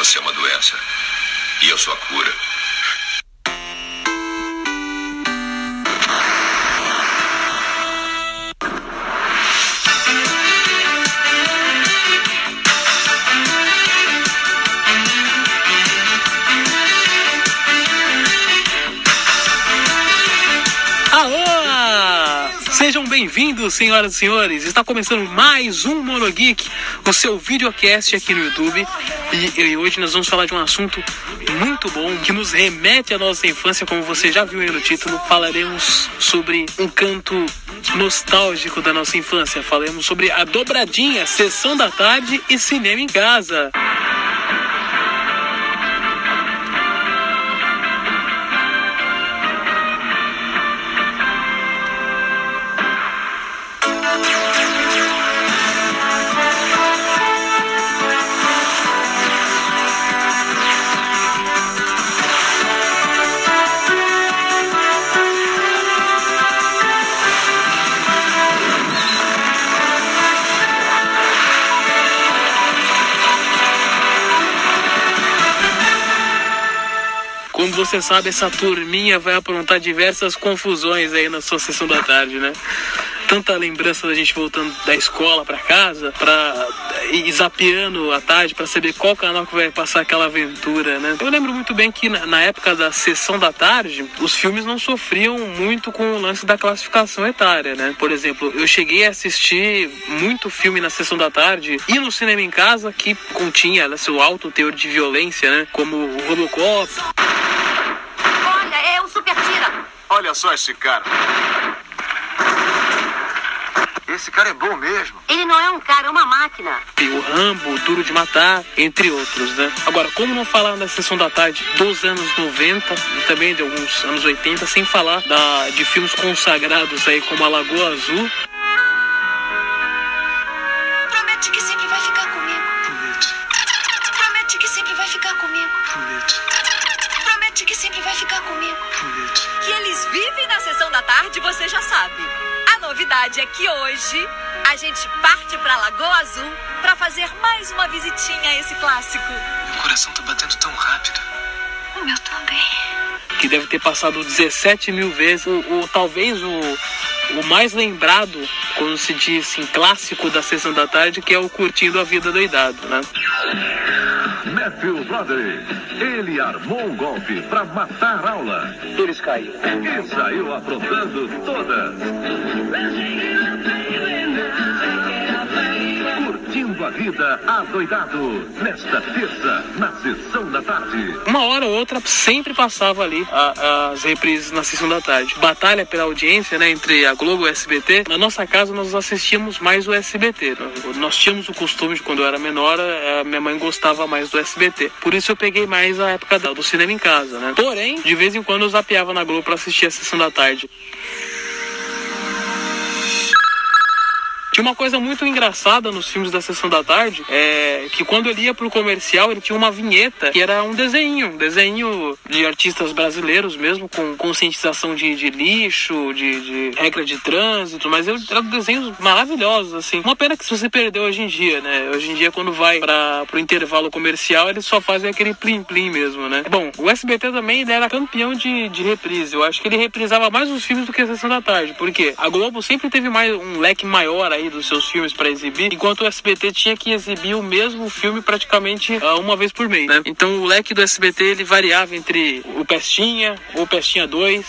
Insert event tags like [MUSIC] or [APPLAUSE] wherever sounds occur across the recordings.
Você é uma doença. E eu sou a cura. Sejam bem-vindos, senhoras e senhores. Está começando mais um Monogeek, o seu videocast aqui no YouTube. E, e, hoje nós vamos falar de um assunto muito bom que nos remete à nossa infância, como você já viu aí no título. Falaremos sobre um canto nostálgico da nossa infância. Falaremos sobre a dobradinha, sessão da tarde e cinema em casa. Como você sabe, essa turminha vai aprontar diversas confusões aí na sua sessão da tarde, né? Tanta lembrança da gente voltando da escola para casa, pra ir zapeando à tarde para saber qual canal que vai passar aquela aventura, né? Eu lembro muito bem que na, na época da sessão da tarde, os filmes não sofriam muito com o lance da classificação etária, né? Por exemplo, eu cheguei a assistir muito filme na sessão da tarde e no cinema em casa que continha né, seu alto teor de violência, né? Como o Robocop. Olha, é o Super Tira. Olha só esse cara. Esse cara é bom mesmo. Ele não é um cara, é uma máquina. E o Rambo, o Duro de Matar, entre outros, né? Agora, como não falar na sessão da tarde dos anos 90 e também de alguns anos 80, sem falar da, de filmes consagrados aí como A Lagoa Azul. Tarde, você já sabe. A novidade é que hoje a gente parte pra Lagoa Azul pra fazer mais uma visitinha a esse clássico. Meu coração tá batendo tão rápido. O meu também. que deve ter passado 17 mil vezes, o, o- talvez o, o mais lembrado quando se diz assim, clássico da sessão da tarde, que é o Curtindo a Vida Doidado, né? Matthew Broderick. Ele armou um golpe para matar a aula. Eles caíram. E saiu aprontando todas. Curtindo a vida adoidado. Nesta terça, na sessão da tarde. Uma hora ou outra sempre passava ali a- as reprises na sessão da tarde. Batalha pela audiência, né, entre a Globo e o SBT. Na nossa casa nós assistíamos mais o SBT. Nós- Nós tínhamos o costume de quando eu era menor, a minha mãe gostava mais do SBT. Por isso eu peguei mais a época do cinema em casa, né? Porém, de vez em quando eu zapeava na Globo pra assistir a sessão da tarde. Uma coisa muito engraçada nos filmes da Sessão da Tarde, é que quando ele ia pro comercial, ele tinha uma vinheta que era um desenho, um desenho de artistas brasileiros mesmo, com conscientização de, de lixo, de, de regra de trânsito, mas eu- eram desenhos maravilhosos, assim. Uma pena que se você perdeu hoje em dia, né? Hoje em dia, quando vai para pro intervalo comercial, eles só fazem aquele plim-plim mesmo, né? Bom, o SBT também ele era campeão de, de reprise. Eu acho que ele reprisava mais os filmes do que a Sessão da Tarde, porque a Globo sempre teve mais um leque maior aí dos seus filmes para exibir, enquanto o SBT tinha que exibir o mesmo filme praticamente ah, uma vez por mês, né? Então o leque do SBT ele variava entre o Pestinha ou Pestinha 2.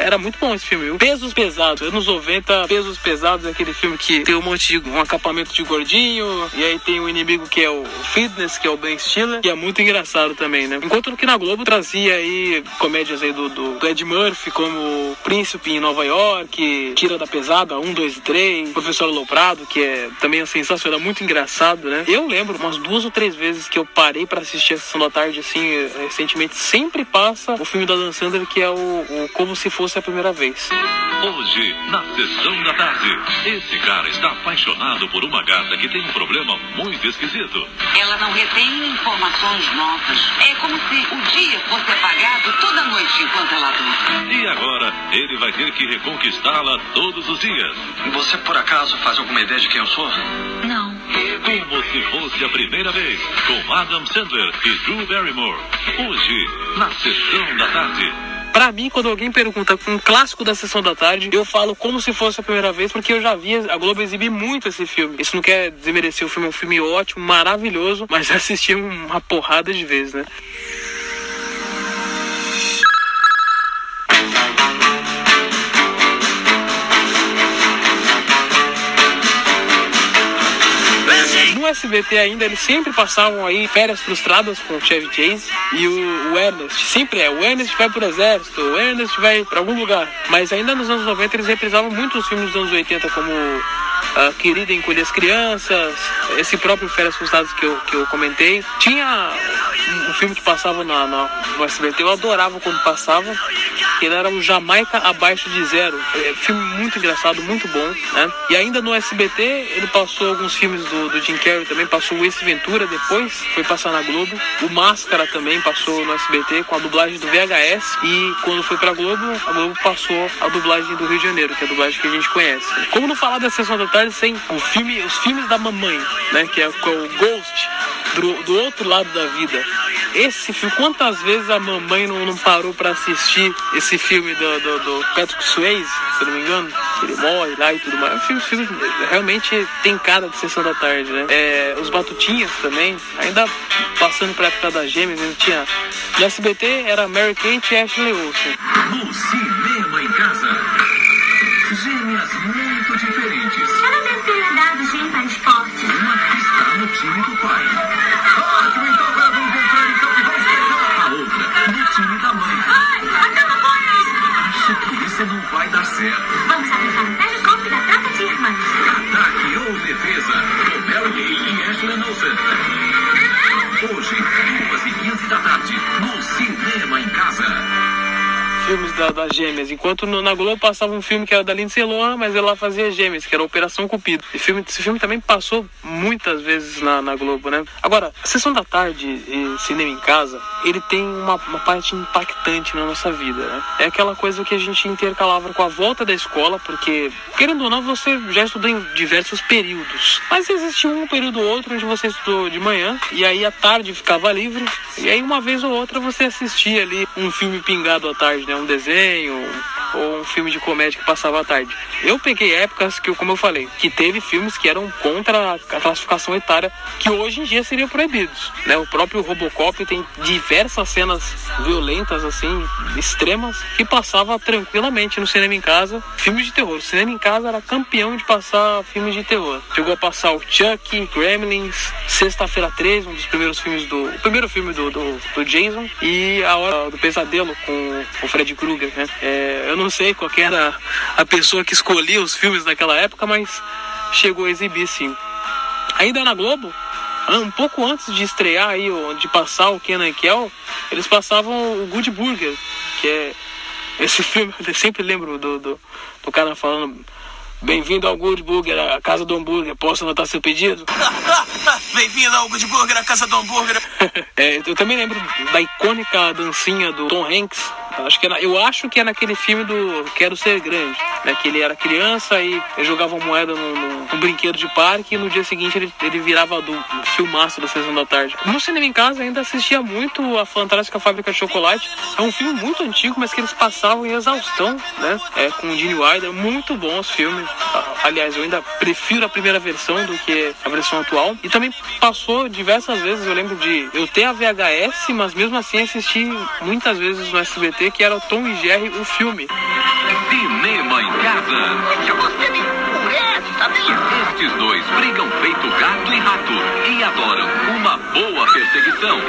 Era muito bom esse filme. viu? Pesos Pesados, anos 90, Pesos Pesados é aquele filme que tem um monte de um acampamento de gordinho, e aí tem um inimigo que é o Fitness, que é o Ben Stiller, que é muito engraçado também, né? Enquanto que na Globo trazia aí comédias aí do, do, do Ed Murphy, como Príncipe em Nova York, Tira da Pesada, 1, 2 e 3, Professor Que é também é sensacional, muito engraçado, né? Eu lembro umas duas ou três vezes que eu parei pra assistir a Sessão da Tarde, assim, eh, recentemente, sempre passa o filme da Dan Sandler, que é o, o Como Se Fosse a Primeira Vez. Hoje, na sessão da tarde, esse cara está apaixonado por uma gata que tem um problema muito esquisito. Ela não retém informações novas. É como se o dia fosse apagado toda noite enquanto ela dorme. E agora, ele vai ter que reconquistá-la todos os dias. Você por acaso faz alguma ideia de quem eu sou? Não. Como se fosse a primeira vez, com Adam Sandler e Drew Barrymore. Hoje, na sessão da tarde. Pra mim, quando alguém pergunta um clássico da sessão da tarde, eu falo como se fosse a primeira vez, porque eu já vi a Globo exibir muito esse filme. Isso não quer desmerecer o filme, é um filme ótimo, maravilhoso, mas [LAUGHS] assisti uma porrada de vezes, né? No SBT ainda, eles sempre passavam aí férias frustradas com o Chevy Chase e o, o Ernest. Sempre é, o Ernest vai pro exército, o Ernest vai pra algum lugar. Mas ainda nos anos 90 eles reprisavam muitos filmes dos anos 80, como a Querida Encolher as Crianças, esse próprio Férias Frustradas que eu, que eu comentei. Tinha filme que passava na, na, no SBT, eu adorava quando passava, ele era o Jamaica Abaixo de Zero. É, filme muito engraçado, muito bom, né? E ainda no SBT ele passou alguns filmes do, do Jim Carrey também, passou o Ace Ventura depois, foi passar na Globo. O Máscara também passou no SBT com a dublagem do VHS e quando foi pra Globo, a Globo passou a dublagem do Rio de Janeiro, que é a dublagem que a gente conhece. Como não falar da Sessão da Tarde sem o filme, os filmes da mamãe, né? Que é, que é o Ghost, do, do outro lado da vida. Esse filme, quantas vezes a mamãe não, não parou pra assistir esse filme do, do, do Patrick Swayze, se eu não me engano? Ele morre lá e tudo mais. O filme, filme realmente tem cara de sessão da tarde, né? É, os Batutinhas também, ainda passando pra época das gêmeas, ele tinha. No SBT era Mary Kate e Ashley Olsen. No cinema em casa. Gêmeas muito diferentes. Eu não devo ter herdado gênio para esporte. Uma que está no time do pai. Isso não vai dar certo. Vamos aplicar um golpe da troca de irmãs. Ataque ou defesa, com Mary Kay e Ashley Olsen. Hoje, 2 filmes da, das gêmeas. Enquanto no- na Globo passava um filme que era da Lindsay Lohan, mas ela fazia gêmeas, que era Operação Cupido. Esse filme, esse filme também passou muitas vezes na, na Globo, né? Agora, a Sessão da Tarde e Cinema em Casa, ele tem uma, uma parte impactante na nossa vida, né? É aquela coisa que a gente intercalava com a volta da escola, porque, querendo ou não, você já estudou em diversos períodos. Mas existia um período ou outro onde você estudou de manhã, e aí à tarde ficava livre, e aí uma vez ou outra você assistia ali um filme pingado à tarde, né? Um desenho ou um filme de comédia que passava à tarde. Eu peguei épocas que, como eu falei, que teve filmes que eram contra a classificação etária, que hoje em dia seriam proibidos, né? O próprio Robocop tem diversas cenas violentas, assim, extremas, que passava tranquilamente no cinema em casa, filmes de terror. O cinema em casa era campeão de passar filmes de terror. Chegou a passar o Chuck, Gremlins, Sexta-feira 13, um dos primeiros filmes do. O primeiro filme do, do, do Jason, e A Hora do Pesadelo com o Fred Krueger, né? É, eu não sei qual que era a pessoa que escolhia os filmes naquela época, mas chegou a exibir sim. Ainda na Globo, um pouco antes de estrear aí, ou de passar o Kenan e Kel, eles passavam o Good Burger, que é esse [LAUGHS] filme, eu sempre lembro do, do, do cara falando Bem-vindo ao Good Burger, a casa do hambúrguer, posso anotar seu pedido? [LAUGHS] Bem-vindo ao Good Burger, a casa do hambúrguer. [LAUGHS] É, eu também lembro da icônica dancinha do Tom Hanks. Acho que é eu acho que é naquele filme do Quero Ser Grande, né? Que ele era criança e jogava moeda no, no- no brinquedo de parque e no dia seguinte ele, ele virava um filmaço da sessão da tarde. No cinema em casa ainda assistia muito a Fantástica Fábrica de Chocolate. É um filme muito antigo, mas que eles passavam em exaustão, né? É, com o Gene Wilder. Muito bom os filmes. Aliás, eu ainda prefiro a primeira versão do que a versão atual. E também passou diversas vezes, eu lembro de eu ter a VHS, mas mesmo assim assisti muitas vezes no SBT, que era o Tom e Jerry, o filme. Cinema em casa. Você me enfurece, sabia? Estes dois brigam feito gato e rato e adoram uma boa perseguição.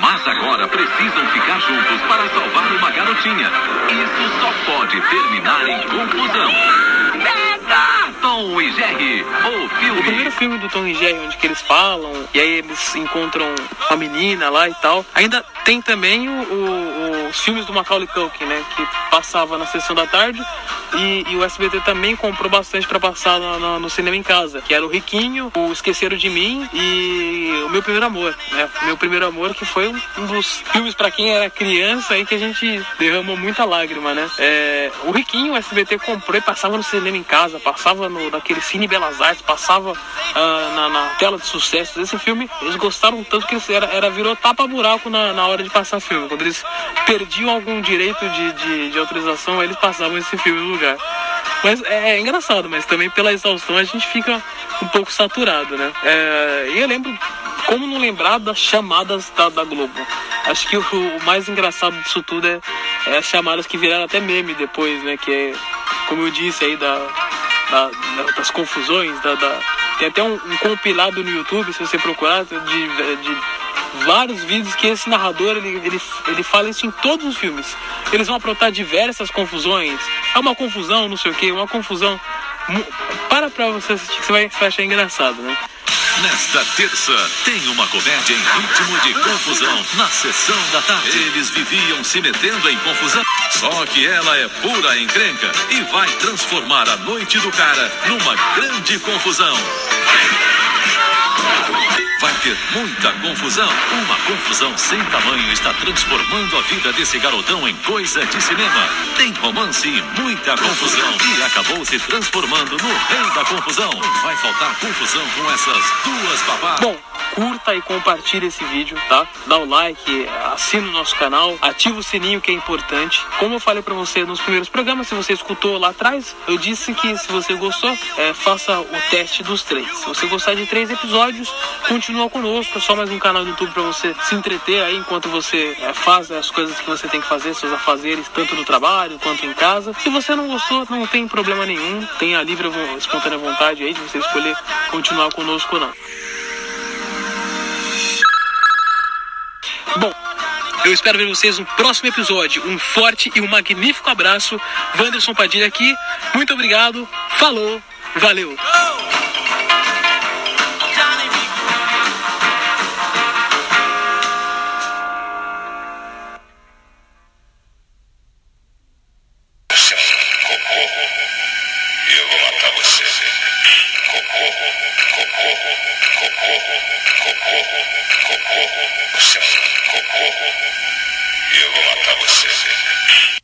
Mas agora precisam ficar juntos para salvar uma garotinha. Isso só pode terminar em confusão. Jerry, o O filme. primeiro filme do Tom e Jerry, onde que eles falam, e aí eles encontram a menina lá e tal. Ainda tem também o, o- o os filmes do Macaulay Culkin, né? Que passava na sessão da tarde. E, e o SBT também comprou bastante para passar no, no, cinema em casa, que era o Riquinho, o Esqueceram de Mim e o Meu Primeiro Amor, né? Meu Primeiro Amor, que foi um dos filmes para quem era criança aí que a gente derramou muita lágrima, né? É, o Riquinho, o SBT comprou e passava no cinema em casa, passava no, naquele Cine Belas Artes, passava uh, na, na, tela de sucesso desse filme. Eles gostaram tanto que era, era virou tapa-buraco na, na hora de passar filme. Quando eles perdiam algum direito de, de, de autorização, eles passavam esse filme no lugar. Mas é, é, engraçado, mas também pela exaustão a gente fica um pouco saturado, né? É, e eu lembro, como não lembrar das chamadas da, da Globo? Acho que o, o, mais engraçado disso tudo é, é, as chamadas que viraram até meme depois, né? Que é, como eu disse aí, da, da das confusões, da, da, tem até um, um, compilado no YouTube, se você procurar, de, de vários vídeos que esse narrador ele, ele, ele fala isso em todos os filmes. Eles vão aprontar diversas confusões. É uma confusão, não sei o que, uma confusão. Para pra você assistir que você vai, você vai achar engraçado, né? Nesta terça, tem uma comédia em ritmo de confusão na sessão da tarde. Eles viviam se metendo em confusão, só que ela é pura encrenca e vai transformar a noite do cara numa grande confusão. Vai ter muita confusão. Uma confusão sem tamanho está transformando a vida desse garotão em coisa de cinema. Tem romance e muita confusão. E acabou se transformando no rei da confusão. Vai faltar confusão com essas duas babás. Bom, curta e compartilhe esse vídeo, tá? Dá o like, assina o nosso canal, ativa o sininho que é importante. Como eu falei para você nos primeiros programas, se você escutou lá atrás, eu disse que se você gostou, é, faça o teste dos três. Se você gostar de três episódios, continua conosco. É só mais um canal do YouTube para você se entreter aí enquanto você é, faz as coisas que você tem que fazer, seus afazeres, tanto no trabalho quanto em casa. Se você não gostou, não tem problema nenhum. Tem a livre espontânea vontade aí de você escolher continuar conosco ou não. Bom, eu espero ver vocês no próximo episódio. Um forte e um magnífico abraço. Wanderson Padilha aqui. Muito obrigado. Falou. Valeu. Eu vou matar você. Все. Его отдал себе.